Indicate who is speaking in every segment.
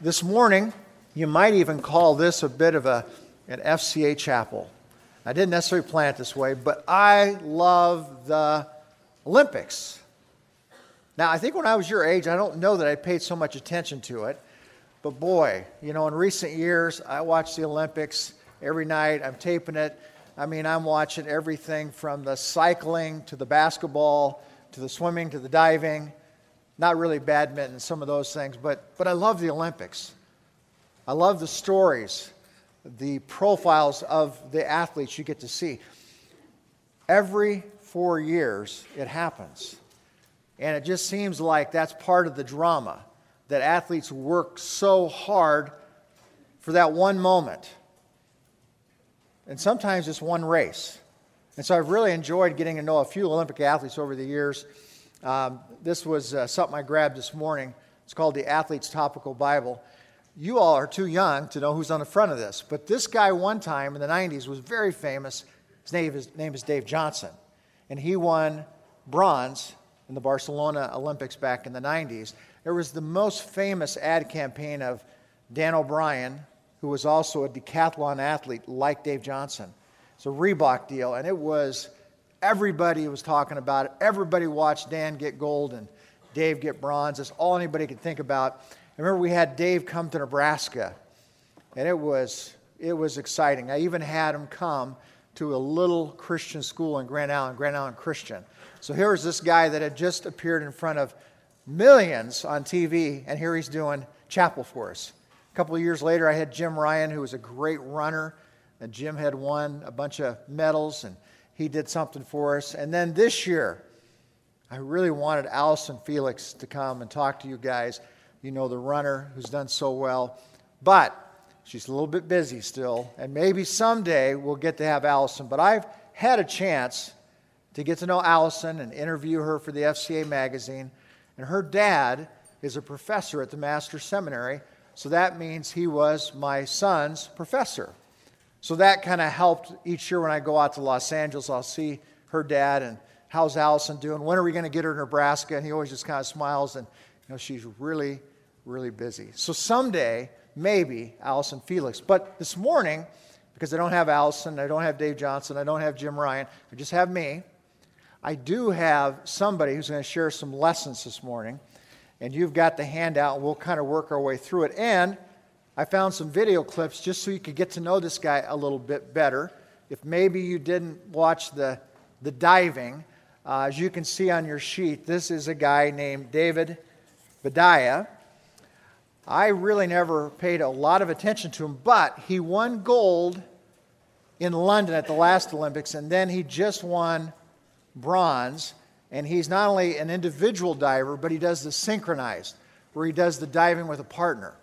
Speaker 1: This morning, you might even call this a bit of a, an FCA chapel. I didn't necessarily plan it this way, but I love the Olympics. Now, I think when I was your age, I don't know that I paid so much attention to it, but boy, you know, in recent years, I watch the Olympics every night. I'm taping it. I mean, I'm watching everything from the cycling to the basketball to the swimming to the diving not really badminton, some of those things, but, but I love the Olympics. I love the stories, the profiles of the athletes you get to see. Every four years, it happens. And it just seems like that's part of the drama that athletes work so hard for that one moment. And sometimes it's one race. And so I've really enjoyed getting to know a few Olympic athletes over the years. Um, this was uh, something I grabbed this morning. It's called the Athlete's Topical Bible. You all are too young to know who's on the front of this, but this guy, one time in the 90s, was very famous. His name is, name is Dave Johnson, and he won bronze in the Barcelona Olympics back in the 90s. There was the most famous ad campaign of Dan O'Brien, who was also a decathlon athlete like Dave Johnson. It's a Reebok deal, and it was Everybody was talking about it. Everybody watched Dan get gold and Dave get bronze. That's all anybody could think about. I remember we had Dave come to Nebraska, and it was, it was exciting. I even had him come to a little Christian school in Grand Island, Grand Island Christian. So here was this guy that had just appeared in front of millions on TV, and here he's doing chapel for us. A couple of years later, I had Jim Ryun, who was a great runner, and Jim had won a bunch of medals, and he did something for us. And then this year, I really wanted Allyson Felix to come and talk to you guys. You know, the runner who's done so well. But she's a little bit busy still, and maybe someday we'll get to have Allyson. But I've had a chance to get to know Allyson and interview her for the FCA magazine. And her dad is a professor at the Master's Seminary, so that means he was my son's professor. So that kind of helped each year when I go out to Los Angeles, I'll see her dad and how's Allyson doing? When are we going to get her to Nebraska? And he always just kind of smiles and, you know, she's really, really busy. So someday, maybe Allyson Felix. But this morning, because I don't have Allyson, I don't have Dave Johnson, I don't have Jim Ryun, I just have me. I do have somebody who's going to share some lessons this morning. And you've got the handout, and we'll kind of work our way through it. And I found some video clips just so you could get to know this guy a little bit better. If maybe you didn't watch the, the diving, uh, as you can see on your sheet, this is a guy named David Boudia. I really never paid a lot of attention to him, but he won gold in London at the last Olympics, and then he just won bronze. And he's not only an individual diver, but he does the synchronized, where he does the diving with a partner.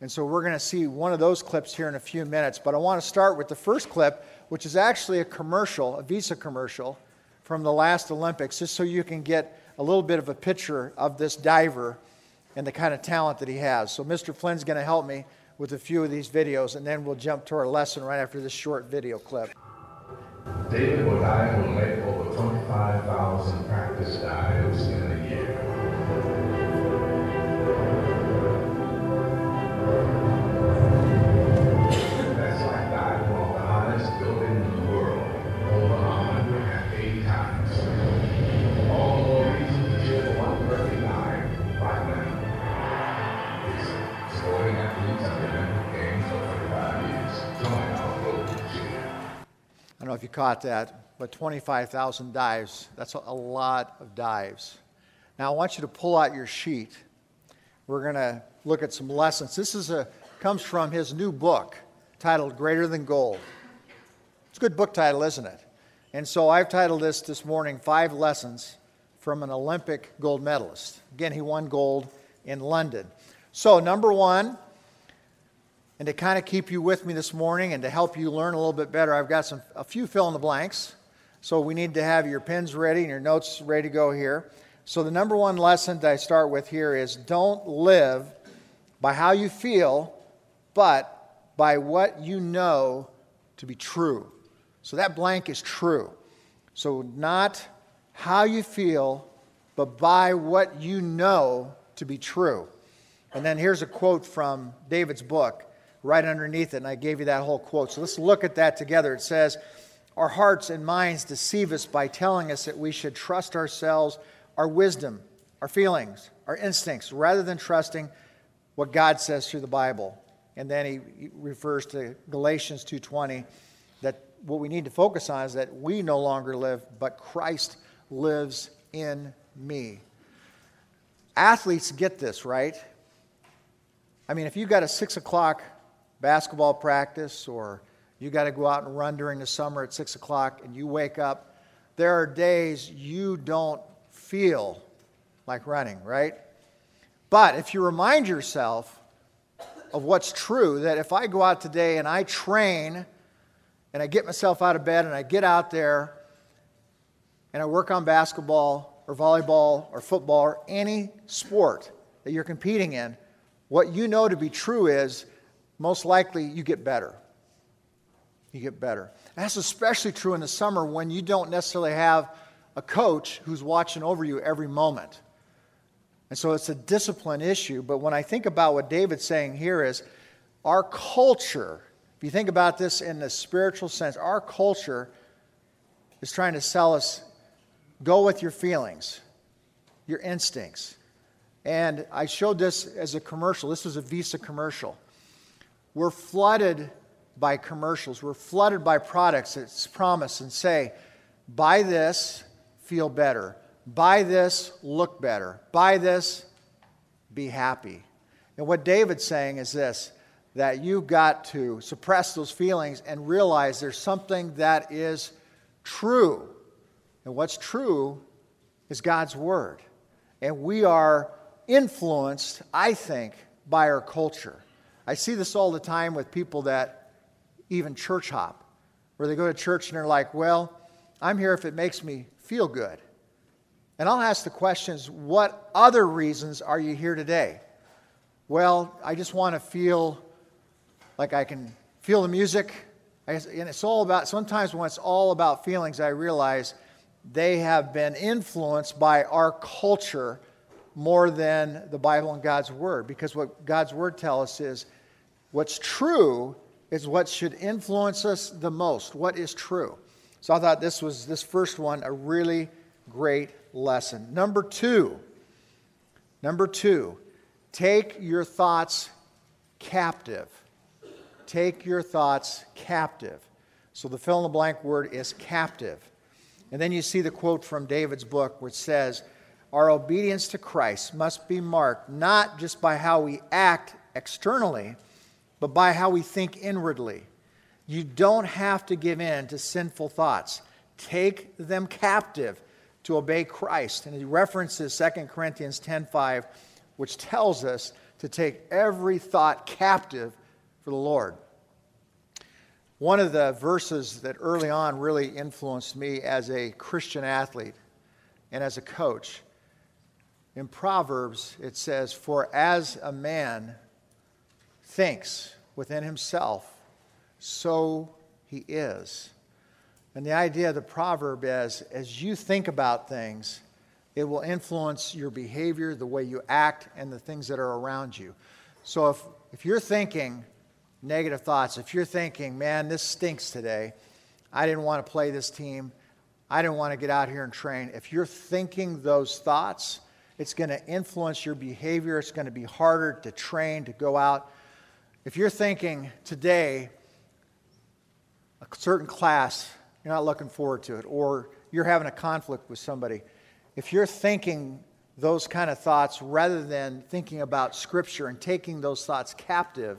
Speaker 1: And so we're going to see one of those clips here in a few minutes. But I want to start with the first clip, which is actually a commercial, a Visa commercial from the last Olympics, just so you can get a little bit of a picture of this diver and the kind of talent that he has. So Mr. Flynn's going to help me with a few of these videos, and then we'll jump to our lesson right after this short video clip.
Speaker 2: David will make over 25,000 practice dives
Speaker 1: don't know if you caught that, but 25,000 dives, that's a lot of dives. Now, I want you to pull out your sheet. We're going to look at some lessons. This is a, comes from his new book titled Greater Than Gold. It's a good book title, isn't it? And so I've titled this this morning Five Lessons from an Olympic Gold Medalist. Again, he won gold in London. So, number one, and to kind of keep you with me this morning and to help you learn a little bit better, I've got some, a few fill in the blanks. So we need to have your pens ready and your notes ready to go here. So the number one lesson that I start with here is don't live by how you feel, but by what you know to be true. So that blank is true. So not how you feel, but by what you know to be true. And then here's a quote from David's book right underneath it, and I gave you that whole quote. So let's look at that together. It says, Our hearts and minds deceive us by telling us that we should trust ourselves, our wisdom, our feelings, our instincts, rather than trusting what God says through the Bible. And then he refers to Galatians 2:20 that what we need to focus on is that we no longer live, but Christ lives in me. Athletes get this, right? I mean, if you've got a six o'clock basketball practice or you got to go out and run during the summer at six o'clock and you wake up, there are days you don't feel like running, right? But if you remind yourself of what's true, that if I go out today and I train and I get myself out of bed and I get out there and I work on basketball or volleyball or football or any sport that you're competing in, what you know to be true is most likely you get better. You get better. That's especially true in the summer when you don't necessarily have a coach who's watching over you every moment. And so it's a discipline issue. But when I think about what David's saying here is our culture, if you think about this in the spiritual sense, our culture is trying to sell us go with your feelings, your instincts. And I showed this as a commercial. This was a Visa commercial. We're flooded by commercials, we're flooded by products that promise and say, buy this, feel better. Buy this, look better. Buy this, be happy. And what David's saying is this that you've got to suppress those feelings and realize there's something that is true. And what's true is God's Word. And we are influenced, I think, by our culture. I see this all the time with people that even church hop, where they go to church and they're like, well, I'm here if it makes me feel good. And I'll ask the questions what other reasons are you here today? Well, I just want to feel like I can feel the music. And it's all about, sometimes when it's all about feelings, I realize they have been influenced by our culture more than the Bible and God's Word. Because what God's Word tells us is what's true is what should influence us the most. What is true? So I thought this was, this first one, a really great lesson. Number two, number two, take your thoughts captive. Take your thoughts captive. So the fill in the blank word is captive. And then you see the quote from David's book, which says, Our obedience to Christ must be marked not just by how we act externally, but by how we think inwardly. You don't have to give in to sinful thoughts. Take them captive to obey Christ. And he references 2 Corinthians 10:5, which tells us to take every thought captive for the Lord. One of the verses that early on really influenced me as a Christian athlete and as a coach, in Proverbs it says, For as a man thinks within himself, so he is. And the idea of the proverb is as you think about things, it will influence your behavior, the way you act, and the things that are around you. So if, if you're thinking negative thoughts, if you're thinking, man, this stinks today, I didn't want to play this team, I didn't want to get out here and train, if you're thinking those thoughts, it's going to influence your behavior. It's going to be harder to train, to go out. If you're thinking today, a certain class you're not looking forward to it, or you're having a conflict with somebody, if you're thinking those kind of thoughts rather than thinking about Scripture and taking those thoughts captive,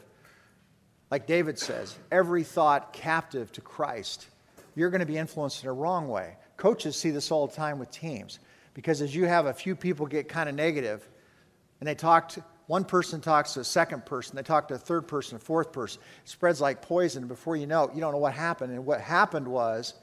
Speaker 1: like David says, every thought captive to Christ, you're going to be influenced in a wrong way. Coaches see this all the time with teams because as you have a few people get kind of negative and they talk to, one person talks to a second person, they talk to a third person, a fourth person. It spreads like poison. Before you know it, you don't know what happened. And what happened was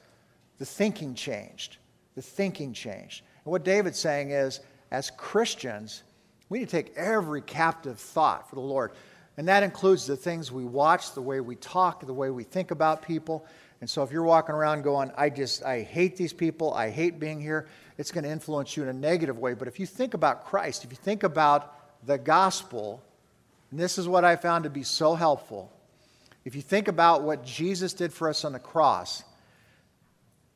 Speaker 1: the thinking changed. The thinking changed. And what David's saying is, as Christians, we need to take every captive thought for the Lord. And that includes the things we watch, the way we talk, the way we think about people. And so if you're walking around going, I just, I hate these people, I hate being here, it's going to influence you in a negative way. But if you think about Christ, if you think about the gospel, And this is what I found to be so helpful. If you think about what Jesus did for us on the cross,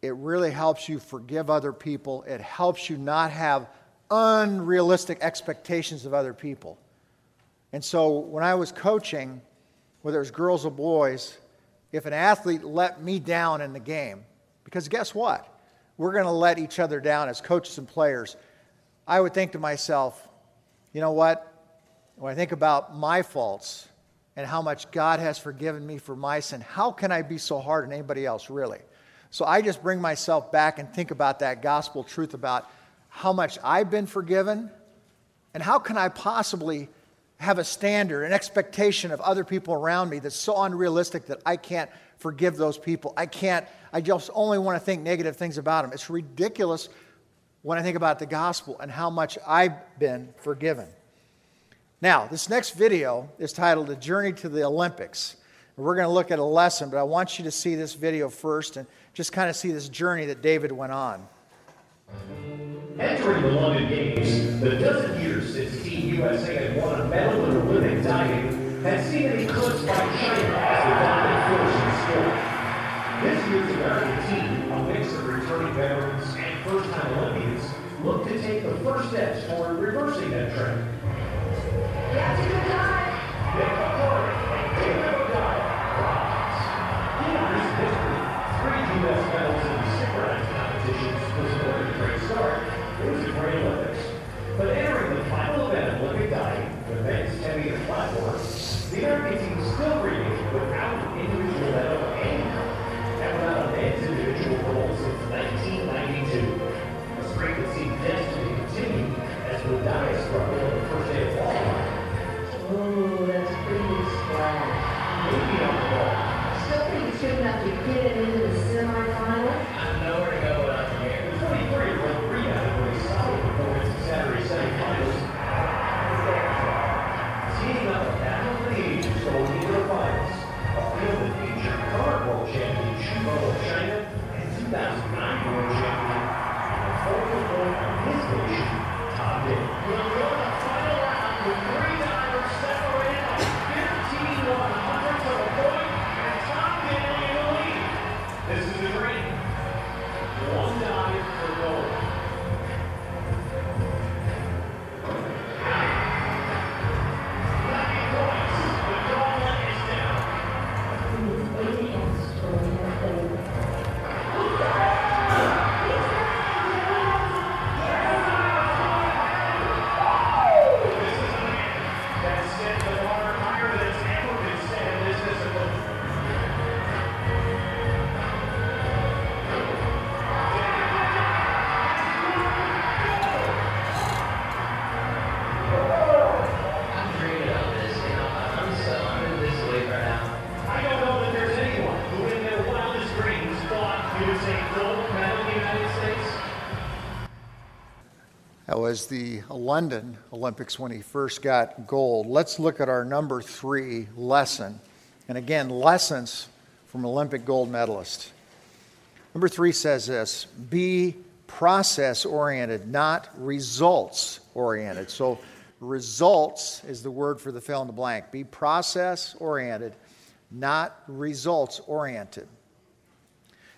Speaker 1: it really helps you forgive other people. It helps you not have unrealistic expectations of other people. And so when I was coaching, whether it was girls or boys, if an athlete let me down in the game, because guess what? We're going to let each other down as coaches and players. I would think to myself, you know what? When I think about my faults and how much God has forgiven me for my sin, how can I be so hard on anybody else, really? So I just bring myself back and think about that gospel truth about how much I've been forgiven and how can I possibly have a standard, an expectation of other people around me that's so unrealistic that I can't forgive those people. I can't, I just only want to think negative things about them. It's ridiculous when I think about the gospel and how much I've been forgiven. Now, this next video is titled The Journey to the Olympics. We're going to look at a lesson, but I want you to see this video first and just kind of see this journey that David went on.
Speaker 3: Entering the London Games, the dozen years since Team USA had won a medal in Olympic diving had seen it eclipsed by China the first steps toward reversing that trend. That
Speaker 1: was the London Olympics when he first got gold. Let's look at our number three lesson. And again, lessons from Olympic gold medalist. Number three says this be process oriented, not results oriented. So, results is the word for the fill in the blank. Be process oriented, not results oriented.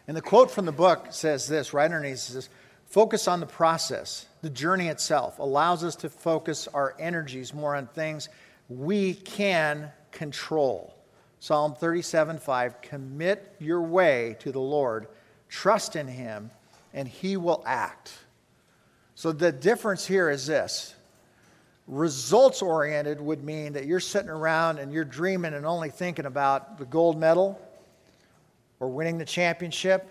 Speaker 1: And the quote from the book says this right underneath says, Focus on the process, the journey itself allows us to focus our energies more on things we can control. Psalm 37 5 Commit your way to the Lord, trust in Him, and He will act. So the difference here is this results oriented would mean that you're sitting around and you're dreaming and only thinking about the gold medal or winning the championship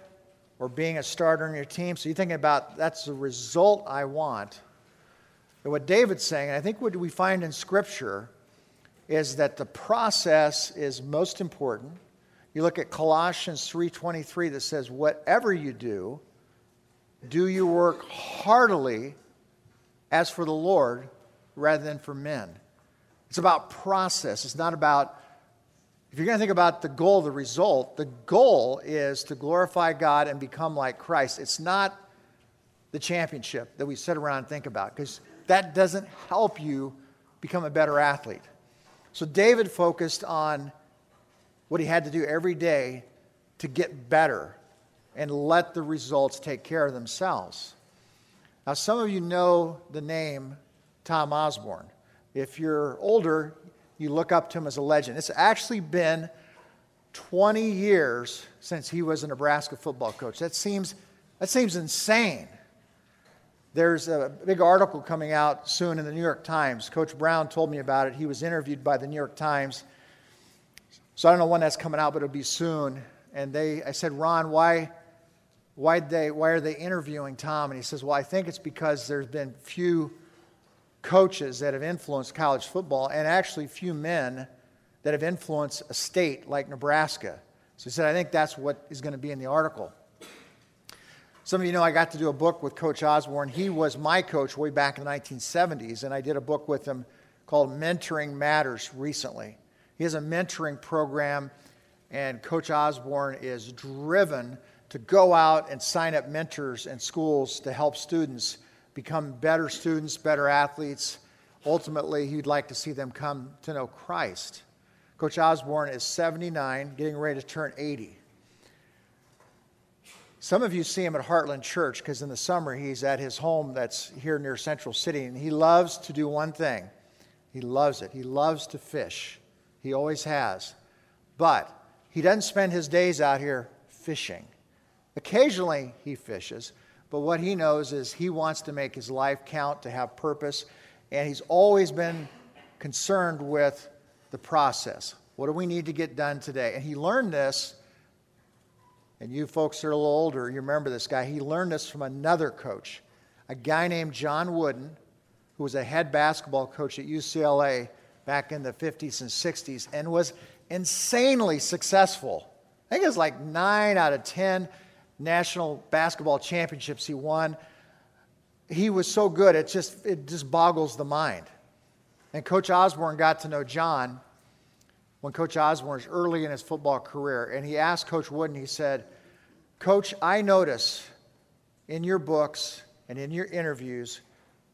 Speaker 1: or being a starter on your team. So you're thinking about that's the result I want. And what David's saying, and I think what we find in Scripture, is that the process is most important. You look at Colossians 3:23 that says, "Whatever you do, do you work heartily as for the Lord rather than for men." It's about process. It's not about if you're going to think about the goal, the result, the goal is to glorify God and become like Christ. It's not the championship that we sit around and think about because that doesn't help you become a better athlete. So David focused on what he had to do every day to get better and let the results take care of themselves. Now, some of you know the name Tom Osborne. If you're older, you look up to him as a legend. It's actually been 20 years since he was a Nebraska football coach. That seems, that seems insane. There's a big article coming out soon in the New York Times. Coach Brown told me about it. He was interviewed by the New York Times. So I don't know when that's coming out, but it'll be soon. And they, I said, Ron, why, why, they, why are they interviewing Tom? And he says, Well, I think it's because there's been few coaches that have influenced college football, and actually few men that have influenced a state like Nebraska. So he said, I think that's what is going to be in the article. Some of you know I got to do a book with Coach Osborne. He was my coach way back in the 1970s, and I did a book with him called Mentoring Matters recently. He has a mentoring program, and Coach Osborne is driven to go out and sign up mentors in schools to help students become better students, better athletes. Ultimately, he'd like to see them come to know Christ. Coach Osborne is 79, getting ready to turn 80. Some of you see him at Heartland Church because in the summer he's at his home that's here near Central City, and he loves to do one thing. He loves it. He loves to fish. He always has. But he doesn't spend his days out here fishing. Occasionally he fishes, but what he knows is he wants to make his life count, to have purpose, and he's always been concerned with the process. What do we need to get done today? And he learned this and you folks that are a little older, you remember this guy. He learned this from another coach, a guy named John Wooden, who was a head basketball coach at UCLA back in the 50s and 60s and was insanely successful. I think it was like nine out of 10 national basketball championships he won. He was so good, it just, it just boggles the mind. And Coach Osborne got to know John when Coach Osborne was early in his football career. And he asked Coach Wooden, he said, Coach, I notice in your books and in your interviews,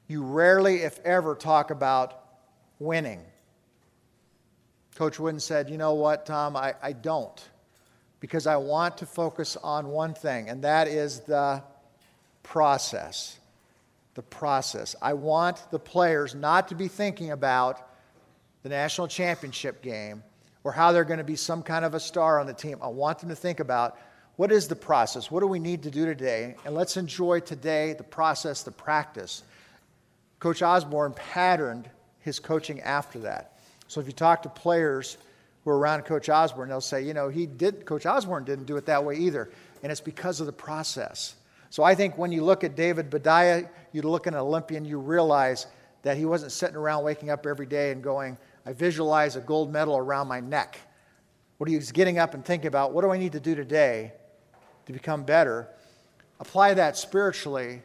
Speaker 1: you rarely, if ever, talk about winning. Coach Wooden said, You know what, Tom? I, I don't. Because I want to focus on one thing, and that is the process. The process. I want the players not to be thinking about the national championship game or how they're going to be some kind of a star on the team. I want them to think about what is the process? What do we need to do today? And let's enjoy today the process, the practice. Coach Osborne patterned his coaching after that. So if you talk to players who are around Coach Osborne, they'll say, you know, he did Coach Osborne didn't do it that way either. And it's because of the process. So I think when you look at David Boudia, you look at an Olympian, you realize that he wasn't sitting around waking up every day and going, I visualize a gold medal around my neck. What he's getting up and thinking about, what do I need to do today to become better? Apply that spiritually.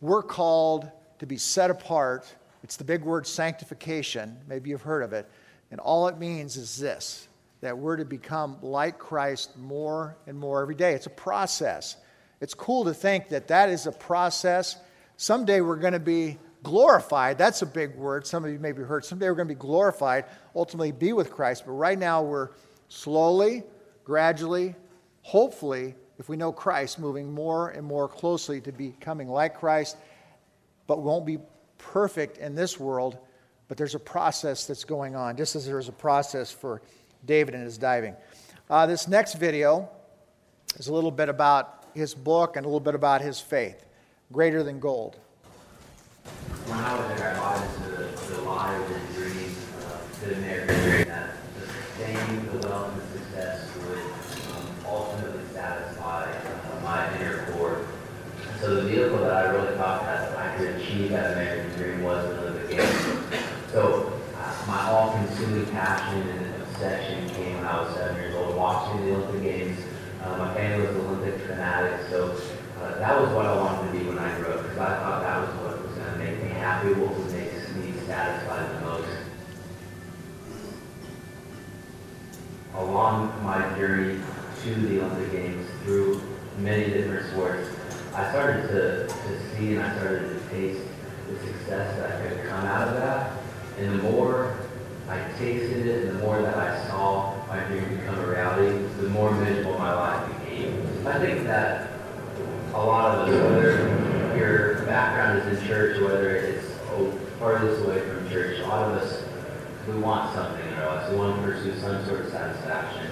Speaker 1: We're called to be set apart. It's the big word sanctification. Maybe you've heard of it. And all it means is this that we're to become like Christ more and more every day. It's a process. It's cool to think that that is a process. Someday we're going to be glorified. That's a big word. Some of you maybe heard. Someday we're going to be glorified, ultimately be with Christ. But right now we're slowly, gradually, hopefully, if we know Christ, moving more and more closely to becoming like Christ. But won't be perfect in this world, but there's a process that's going on, just as there's a process for David and his diving. Uh, this next video is a little bit about his book and a little bit about his faith. Greater than gold
Speaker 4: when I was there, I bought into the, the lie of the dream, uh, the American dream, that the fame, the wealth, and the success would um, ultimately satisfy uh, my inner core. So the vehicle that I really thought that I could achieve that American dream was the Olympic Games. So uh, my all-consuming passion and obsession came when I was seven years old, watching the Olympic Games. Uh, my family was Olympic fanatics, so uh, that was what I wanted to be when I grew up, because I thought that was what was going to make me happy what make me satisfied the most. Along my journey to the Olympic Games through many different sports, I started to, to see and I started to taste the success that could come out of that. And the more I tasted it, and the more that I saw my dream become a reality, the more miserable my life became. I think that a lot of us, whether your background is in church, whether it's farthest away from church, a lot of us, we want something in our lives. We want to pursue some sort of satisfaction.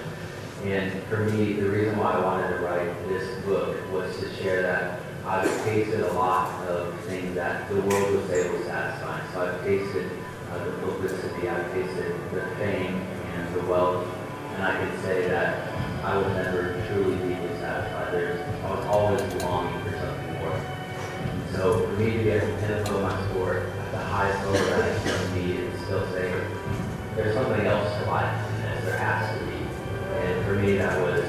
Speaker 4: And for me, the reason why I wanted to write this book was to share that I've tasted a lot of things that the world would say was satisfying. So I've tasted uh, the publicity, I've tasted the fame and the wealth, and I can say that I was never truly deeply satisfied. There's, I was always longing for something more. And So for me to be at the pinnacle of my sport, at the highest level that I can be, and still say, there's something else to life this. There has to be. And for me, that was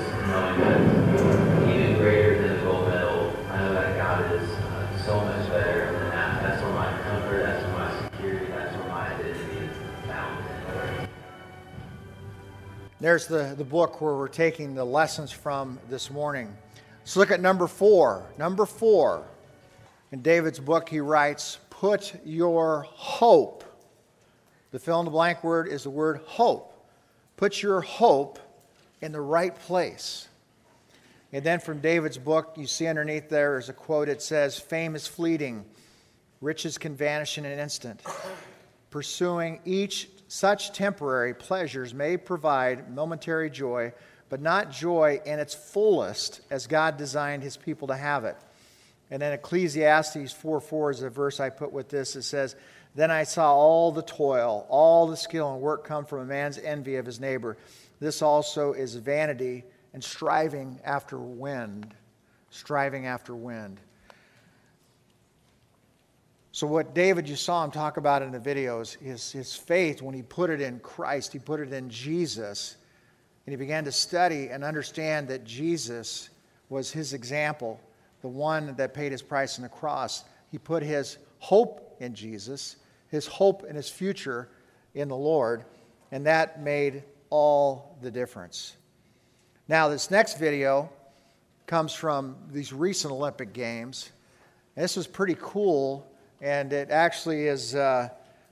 Speaker 1: There's the, the book where we're taking the lessons from this morning. Let's look at number four. Number four. In David's book, he writes, Put your hope. The fill in the blank word is the word hope. Put your hope in the right place. And then from David's book, you see underneath there is a quote. It says, Fame is fleeting, riches can vanish in an instant. Pursuing each such temporary pleasures may provide momentary joy, but not joy in its fullest as God designed his people to have it. And then Ecclesiastes 4 4 is a verse I put with this. It says, Then I saw all the toil, all the skill and work come from a man's envy of his neighbor. This also is vanity and striving after wind. Striving after wind. So, what David, you saw him talk about in the videos, is his faith when he put it in Christ, he put it in Jesus, and he began to study and understand that Jesus was his example, the one that paid his price on the cross. He put his hope in Jesus, his hope in his future in the Lord, and that made all the difference. Now, this next video comes from these recent Olympic Games. This was pretty cool and it actually is uh,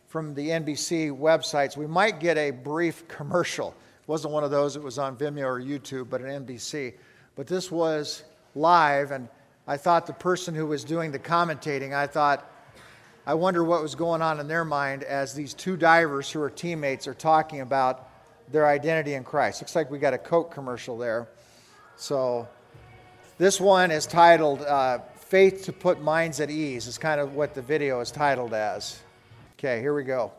Speaker 1: from the NBC websites. We might get a brief commercial. It wasn't one of those, it was on Vimeo or YouTube, but an NBC. But this was live, and I thought the person who was doing the commentating, I thought, I wonder what was going on in their mind as these two divers who are teammates are talking about their identity in Christ. Looks like we got a Coke commercial there. So this one is titled uh, Faith to Put Minds at Ease, is kind of what the video is titled as. Okay, here we go.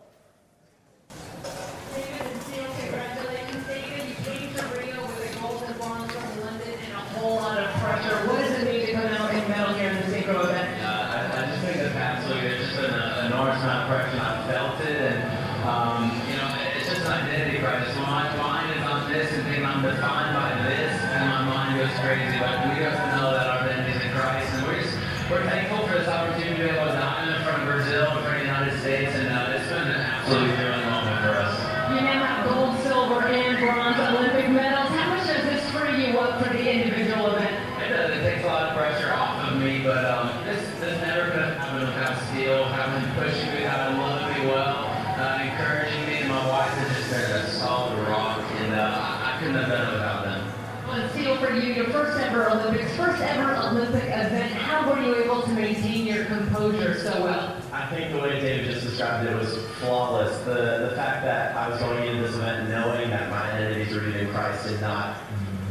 Speaker 5: For
Speaker 6: you, your first ever Olympics, first ever Olympic event. How were you able to maintain your composure so well?
Speaker 7: I think the way David just described it was flawless. The the fact that I was going into this event knowing that my identity is rooted in Christ and not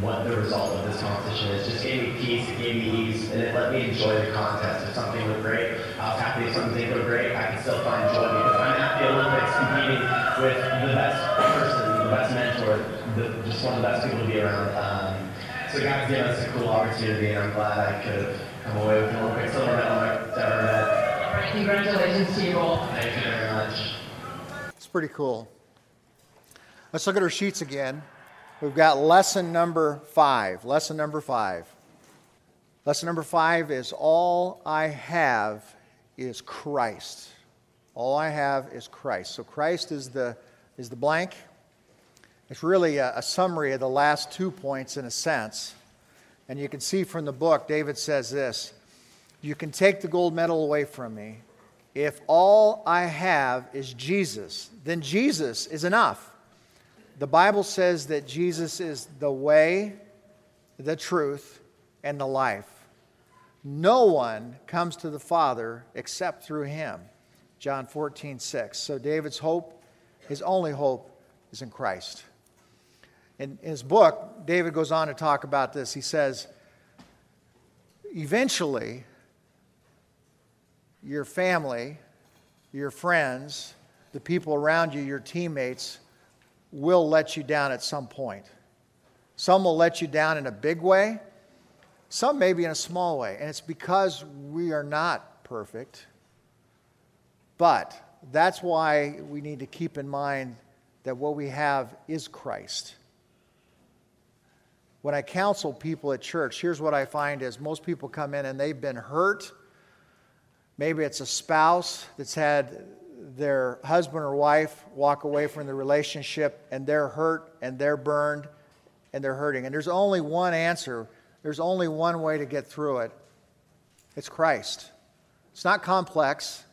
Speaker 7: what the result of this competition is just gave me peace, it gave me ease, and it let me enjoy the contest. If something looked great, I was happy if something didn't go great, I could still find joy because I'm at the Olympics competing with the best person, the best mentor, the, just one of the best people to be around. Um, so God gave us a cool opportunity, and I'm glad I could have come away with an Olympic silver medal I've ever met.
Speaker 6: All right, congratulations to you both.
Speaker 7: Thank you very much.
Speaker 1: It's pretty cool. Let's look at our sheets again. We've got lesson number five. Lesson number five. Lesson number five is All I have is Christ. All I have is Christ. So Christ is the, is the blank. It's really a, a summary of the last two points in a sense. And you can see from the book, David says this You can take the gold medal away from me, If all I have is Jesus, then Jesus is enough. The Bible says that Jesus is the way, the truth, and the life. No one comes to the Father except through him. John 14, 6. So David's hope, his only hope, is in Christ. In his book, David goes on to talk about this. He says, eventually, your family, your friends, the people around you, your teammates, will let you down at some point. Some will let you down in a big way, some maybe in a small way. And it's because we are not perfect. But that's why we need to keep in mind that what we have is Christ. When I counsel people at church, here's what I find is most people come in and they've been hurt. Maybe it's a spouse that's had their husband or wife walk away from the relationship and they're hurt and they're burned and they're hurting. And there's only one answer, there's only one way to get through it it's Christ. It's not complex,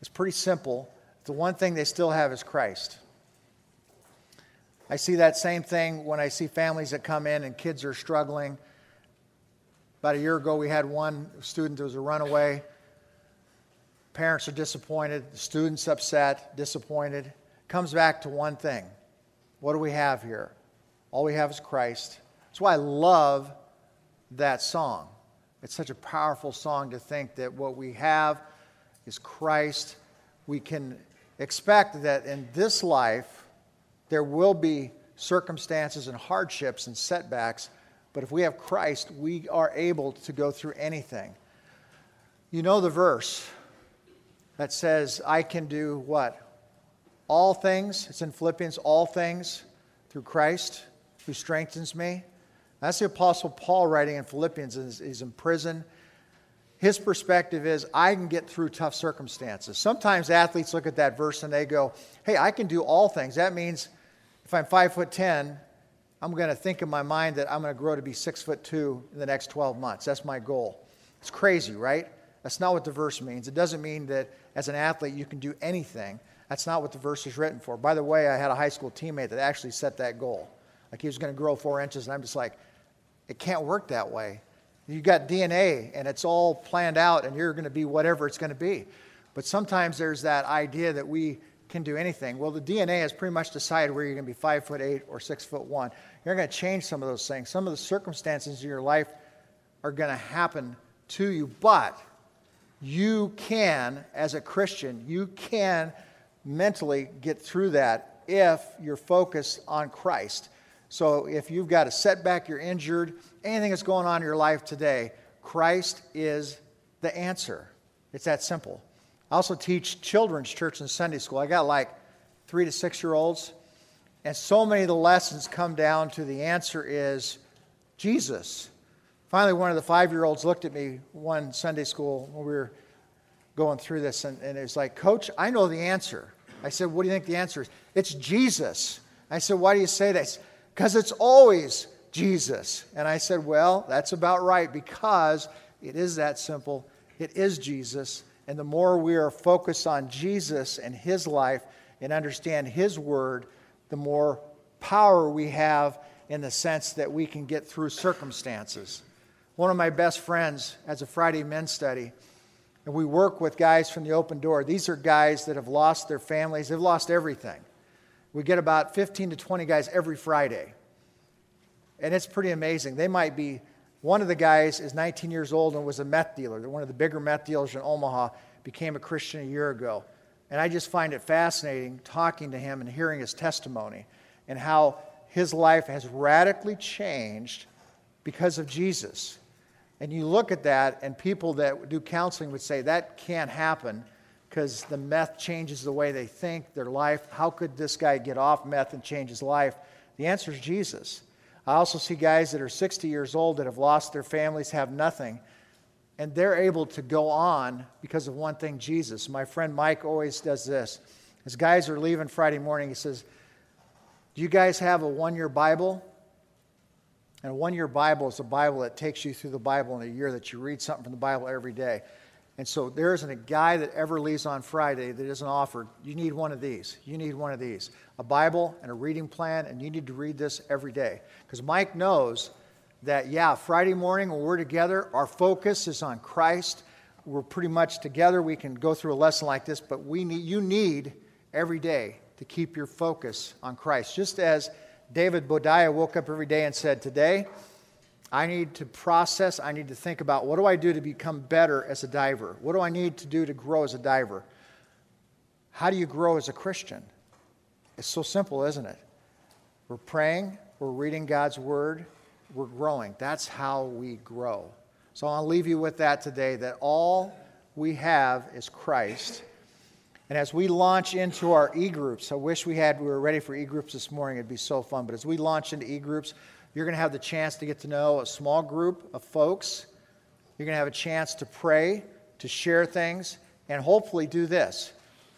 Speaker 1: it's pretty simple. The one thing they still have is Christ. I see that same thing when I see families that come in and kids are struggling. About a year ago, we had one student that was a runaway. Parents are disappointed, the student's upset, disappointed. Comes back to one thing what do we have here? All we have is Christ. That's why I love that song. It's such a powerful song to think that what we have is Christ. We can expect that in this life, there will be circumstances and hardships and setbacks, but if we have Christ, we are able to go through anything. You know the verse that says, I can do what? All things. It's in Philippians, all things through Christ who strengthens me. That's the Apostle Paul writing in Philippians. He's in prison. His perspective is, I can get through tough circumstances. Sometimes athletes look at that verse and they go, Hey, I can do all things. That means if I'm five foot 10, I'm going to think in my mind that I'm going to grow to be six foot two in the next 12 months. That's my goal. It's crazy, right? That's not what the verse means. It doesn't mean that as an athlete you can do anything. That's not what the verse is written for. By the way, I had a high school teammate that actually set that goal. Like he was going to grow four inches, and I'm just like, it can't work that way. You got DNA, and it's all planned out, and you're going to be whatever it's going to be. But sometimes there's that idea that we can do anything. Well, the DNA has pretty much decided where you're going to be five foot eight or six foot one. You're going to change some of those things. Some of the circumstances in your life are going to happen to you, but you can, as a Christian, you can mentally get through that if you're focused on Christ. So if you've got a setback, you're injured, anything that's going on in your life today, Christ is the answer. It's that simple. I also teach children's church and Sunday school. I got like three to six year olds, and so many of the lessons come down to the answer is Jesus. Finally, one of the five year olds looked at me one Sunday school when we were going through this, and, and it was like, Coach, I know the answer. I said, What do you think the answer is? It's Jesus. I said, Why do you say that? Because it's always Jesus. And I said, Well, that's about right because it is that simple. It is Jesus. And the more we are focused on Jesus and his life and understand his word, the more power we have in the sense that we can get through circumstances. One of my best friends has a Friday men's study, and we work with guys from the open door. These are guys that have lost their families, they've lost everything. We get about 15 to 20 guys every Friday. And it's pretty amazing. They might be one of the guys is 19 years old and was a meth dealer. One of the bigger meth dealers in Omaha became a Christian a year ago. And I just find it fascinating talking to him and hearing his testimony and how his life has radically changed because of Jesus. And you look at that, and people that do counseling would say that can't happen because the meth changes the way they think, their life. How could this guy get off meth and change his life? The answer is Jesus. I also see guys that are 60 years old that have lost their families, have nothing, and they're able to go on because of one thing Jesus. My friend Mike always does this. As guys are leaving Friday morning, he says, Do you guys have a one year Bible? And a one year Bible is a Bible that takes you through the Bible in a year that you read something from the Bible every day. And so there isn't a guy that ever leaves on Friday that isn't offered. You need one of these. You need one of these a Bible and a reading plan, and you need to read this every day. Because Mike knows that, yeah, Friday morning when we're together, our focus is on Christ. We're pretty much together. We can go through a lesson like this, but we need, you need every day to keep your focus on Christ. Just as David Boudia woke up every day and said, Today, I need to process, I need to think about what do I do to become better as a diver? What do I need to do to grow as a diver? How do you grow as a Christian? It's so simple, isn't it? We're praying, we're reading God's word, we're growing. That's how we grow. So I'll leave you with that today that all we have is Christ. And as we launch into our e groups, I wish we had we were ready for e groups this morning. It'd be so fun. But as we launch into e groups, you're going to have the chance to get to know a small group of folks. You're going to have a chance to pray, to share things, and hopefully do this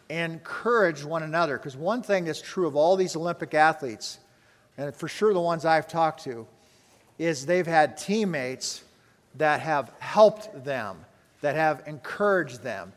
Speaker 1: encourage one another. Because one thing that's true of all these Olympic athletes, and for sure the ones I've talked to, is they've had teammates that have helped them, that have encouraged them.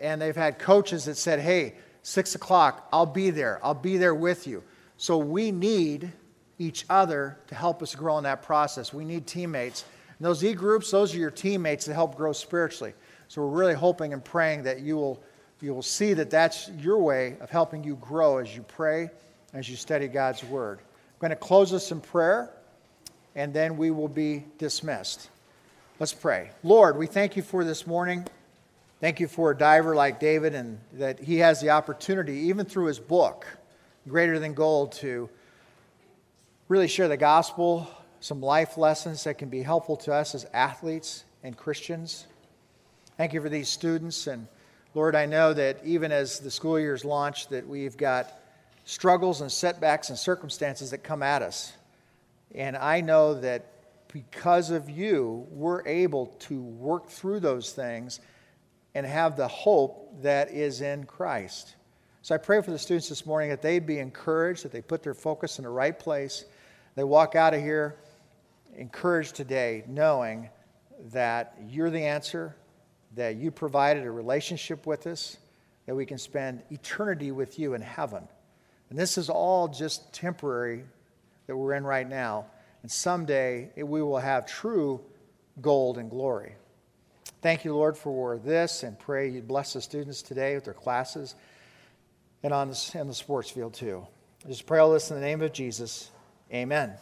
Speaker 1: And they've had coaches that said, hey, six o'clock, I'll be there. I'll be there with you. So we need each other to help us grow in that process. We need teammates. And those e groups, those are your teammates that help grow spiritually. So we're really hoping and praying that you will, you will see that that's your way of helping you grow as you pray, as you study God's Word. I'm going to close us in prayer, and then we will be dismissed. Let's pray. Lord, we thank you for this morning. Thank you for a diver like David and that he has the opportunity, even through his book, Greater Than Gold, to really share the gospel, some life lessons that can be helpful to us as athletes and Christians. Thank you for these students. And Lord, I know that even as the school year's launched, that we've got struggles and setbacks and circumstances that come at us. And I know that because of you, we're able to work through those things and have the hope that is in Christ. So I pray for the students this morning that they'd be encouraged, that they put their focus in the right place, they walk out of here encouraged today, knowing that you're the answer, that you provided a relationship with us, that we can spend eternity with you in heaven. And this is all just temporary that we're in right now. And someday we will have true gold and glory. Thank you, Lord, for this, and pray you bless the students today with their classes and on the, the sports field too. I just pray all this in the name of Jesus. Amen.